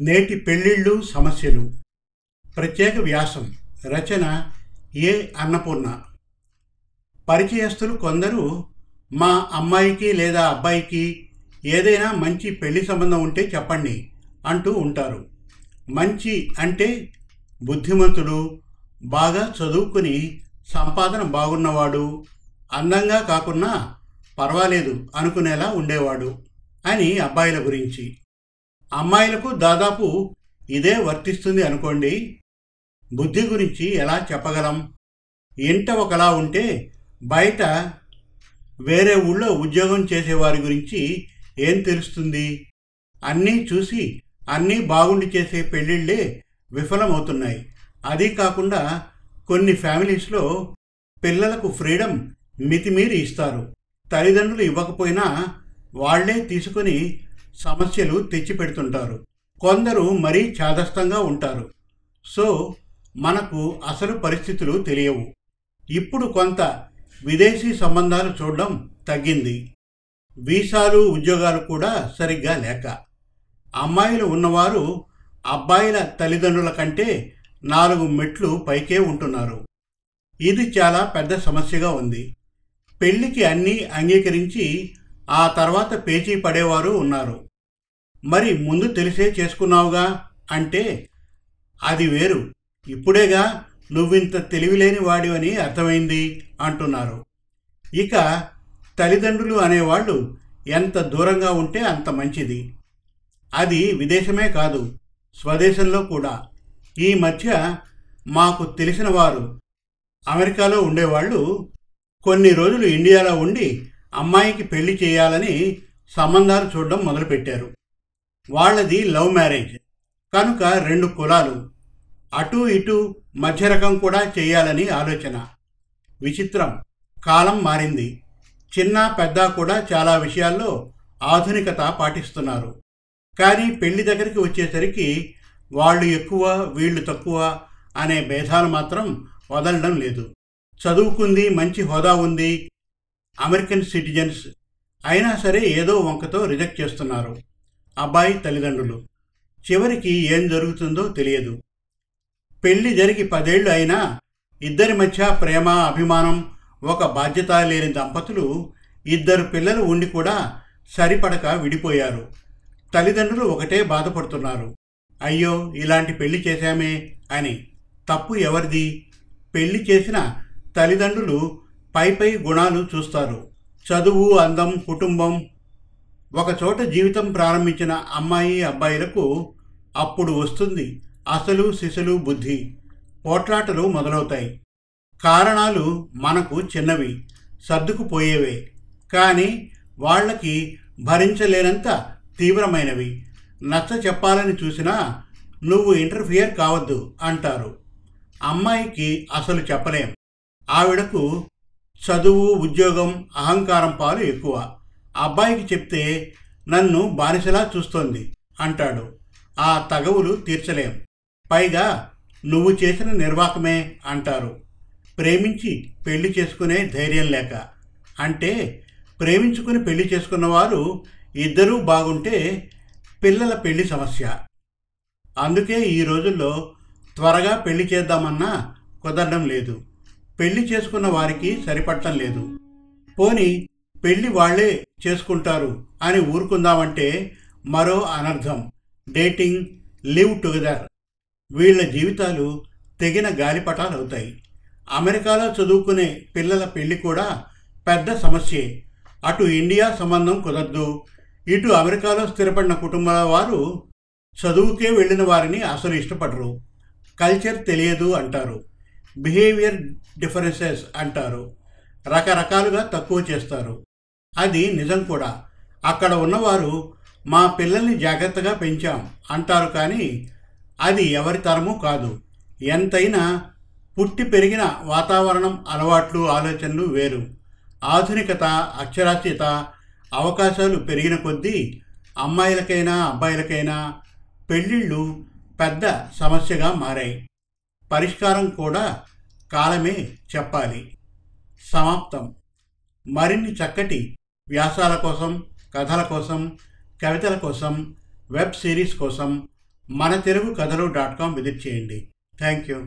నేటి పెళ్ళిళ్ళు సమస్యలు. ప్రత్యేక వ్యాసం. రచన ఏ. అన్నపూర్ణ. పరిచయస్తులు కొందరు మా అమ్మాయికి లేదా అబ్బాయికి ఏదైనా మంచి పెళ్ళి సంబంధం ఉంటే చెప్పండి అంటూ ఉంటారు. మంచి అంటే బుద్ధిమంతుడు బాగా చదువుకుని సంపాదన బాగున్నవాడు అందంగా కాకున్నా పర్వాలేదు అనుకునేలా ఉండేవాడు అని అబ్బాయిల గురించి. అమ్మాయిలకు దాదాపు ఇదే వర్తిస్తుంది అనుకోండి బుద్ధి గురించి ఎలా చెప్పగలం? ఇంట ఒకలా ఉంటే బయట వేరే ఊళ్ళో ఉద్యోగం చేసేవారి గురించి ఏం తెలుస్తుంది? అన్నీ చూసి అన్నీ బాగుండి చేసే పెళ్ళిళ్ళే విఫలమవుతున్నాయి. అదీ కాకుండా కొన్ని ఫ్యామిలీస్లో పిల్లలకు ఫ్రీడమ్ మితిమీరి ఇస్తారు. తల్లిదండ్రులు ఇవ్వకపోయినా వాళ్ళే తీసుకొని సమస్యలు తెచ్చిపెడుతుంటారు కొందరు మరీ చాదస్తంగా ఉంటారు. సో మనకు అసలు పరిస్థితులు తెలియవు. ఇప్పుడు కొంత విదేశీ సంబంధాలు చూడడం తగ్గింది. వీసాలు ఉద్యోగాలు కూడా సరిగ్గా లేక. అమ్మాయిలు ఉన్నవారు అబ్బాయిల తల్లిదండ్రుల కంటే నాలుగు మెట్లు పైకే ఉంటున్నారు. ఇది చాలా పెద్ద సమస్యగా ఉంది. పెళ్ళికి అన్నీ అంగీకరించి ఆ తర్వాత పేచీ పడేవారు ఉన్నారు. మరి ముందు తెలిసే చేసుకున్నావుగా? అంటే అది వేరు. ఇప్పుడేగా నువ్వింత తెలివిలేని వాడివని అర్థమైంది అంటున్నారు. ఇక తల్లిదండ్రులు అనేవాళ్ళు ఎంత దూరంగా ఉంటే అంత మంచిది. అది విదేశమే కాదు స్వదేశంలో కూడా. ఈ మధ్య మాకు తెలిసిన వారు అమెరికాలో ఉండేవాళ్ళు కొన్ని రోజులు ఇండియాలో ఉండి అమ్మాయికి పెళ్ళి చేయాలని సంబంధాలు చూడడం మొదలుపెట్టారు. వాళ్ళది లవ్ మ్యారేజ్. కనుక రెండు కులాలు. అటు ఇటు మధ్య రకం కూడా చేయాలని ఆలోచన. విచిత్రం. కాలం మారింది. చిన్న పెద్ద కూడా చాలా విషయాల్లో ఆధునికత పాటిస్తున్నారు. కానీ పెళ్ళి దగ్గరికి వచ్చేసరికి వాళ్ళు ఎక్కువ వీళ్ళు తక్కువ అనే భేదాలు మాత్రం వదలడం లేదు. చదువుకుంది మంచి హోదా ఉంది అమెరికన్ సిటిజన్స్ అయినా సరే ఏదో వంకతో రిజెక్ట్ చేస్తున్నారు. అబ్బాయి తల్లిదండ్రులు. చివరికి ఏం జరుగుతుందో తెలియదు. పెళ్ళి జరిగి పదేళ్ళు అయినా ఇద్దరి మధ్య ప్రేమ అభిమానం ఒక బాధ్యత లేని దంపతులు ఇద్దరు పిల్లలు ఉండి కూడా సరిపడక విడిపోయారు. తల్లిదండ్రులు ఒకటే బాధపడుతున్నారు. అయ్యో ఇలాంటి పెళ్ళి చేశామే అని. తప్పు ఎవరిది? పెళ్ళి చేసిన తల్లిదండ్రులు పై పై గుణాలు చూస్తారు. చదువు అందం కుటుంబం. ఒకచోట జీవితం ప్రారంభించిన అమ్మాయి అబ్బాయిలకు అప్పుడు వస్తుంది అసలు శిశులు బుద్ధి. పోట్లాటలు మొదలవుతాయి. కారణాలు మనకు చిన్నవి సర్దుకుపోయేవే. కానీ వాళ్ళకి భరించలేనంత తీవ్రమైనవి. నచ్చ చెప్పాలని చూసినా నువ్వు ఇంటర్ఫియర్ కావద్దు అంటారు. అమ్మాయికి అసలు చెప్పలేం. ఆవిడకు చదువు ఉద్యోగం అహంకారం పాలు ఎక్కువ. అబ్బాయికి చెప్తే నన్ను బానిసలా చూస్తోంది అంటాడు. ఆ తగవులు తీర్చలేం. పైగా నువ్వు చేసిన నిర్వాకమే అంటారు. ప్రేమించి పెళ్ళి చేసుకునే ధైర్యం లేక. అంటే ప్రేమించుకుని పెళ్ళి చేసుకున్నవారు ఇద్దరూ బాగుంటే పిల్లల పెళ్ళి సమస్య. అందుకే ఈ రోజుల్లో త్వరగా పెళ్ళి చేద్దామన్నా కుదరడం లేదు. పెళ్ళి చేసుకున్న వారికి సరిపడటం లేదు. పోని పెళ్ళి వాళ్ళే చేసుకుంటారు అని ఊరుకుందామంటే మరో అనర్థం. Dating live together. వీళ్ళ జీవితాలు తెగిన గాలిపటాలు అవుతాయి అమెరికాలో చదువుకునే పిల్లల పెళ్ళి కూడా పెద్ద సమస్యే. అటు ఇండియా సంబంధం కుదరదు. ఇటు అమెరికాలో స్థిరపడిన కుటుంబాల వారు చదువుకే వెళ్ళిన వారిని అసలు ఇష్టపడరు. కల్చర్ తెలియదు అంటారు. బిహేవియర్ డిఫరెన్సెస్ అంటారు. రకరకాలుగా తక్కువ చేస్తారు. అది నిజం కూడా. అక్కడ ఉన్నవారు మా పిల్లల్ని జాగ్రత్తగా పెంచాం అంటారు కానీ అది ఎవరి తరము కాదు. ఎంతైనా పుట్టి పెరిగిన వాతావరణం అలవాట్లు ఆలోచనలు వేరు. ఆధునికత అక్షరాస్యత అవకాశాలు పెరిగిన కొద్దీ అమ్మాయిలకైనా అబ్బాయిలకైనా పెళ్ళిళ్ళు పెద్ద సమస్యగా మారాయి. పరిష్కారం కూడా కాలమే చెప్పాలి. సమాప్తం. మరిన్ని చక్కటి వ్యాసాల కోసం కథల కోసం కవితల కోసం వెబ్ సిరీస్ కోసం మన తెలుగు కథలు డాట్ కామ్ విజిట్ చేయండి. Thank you.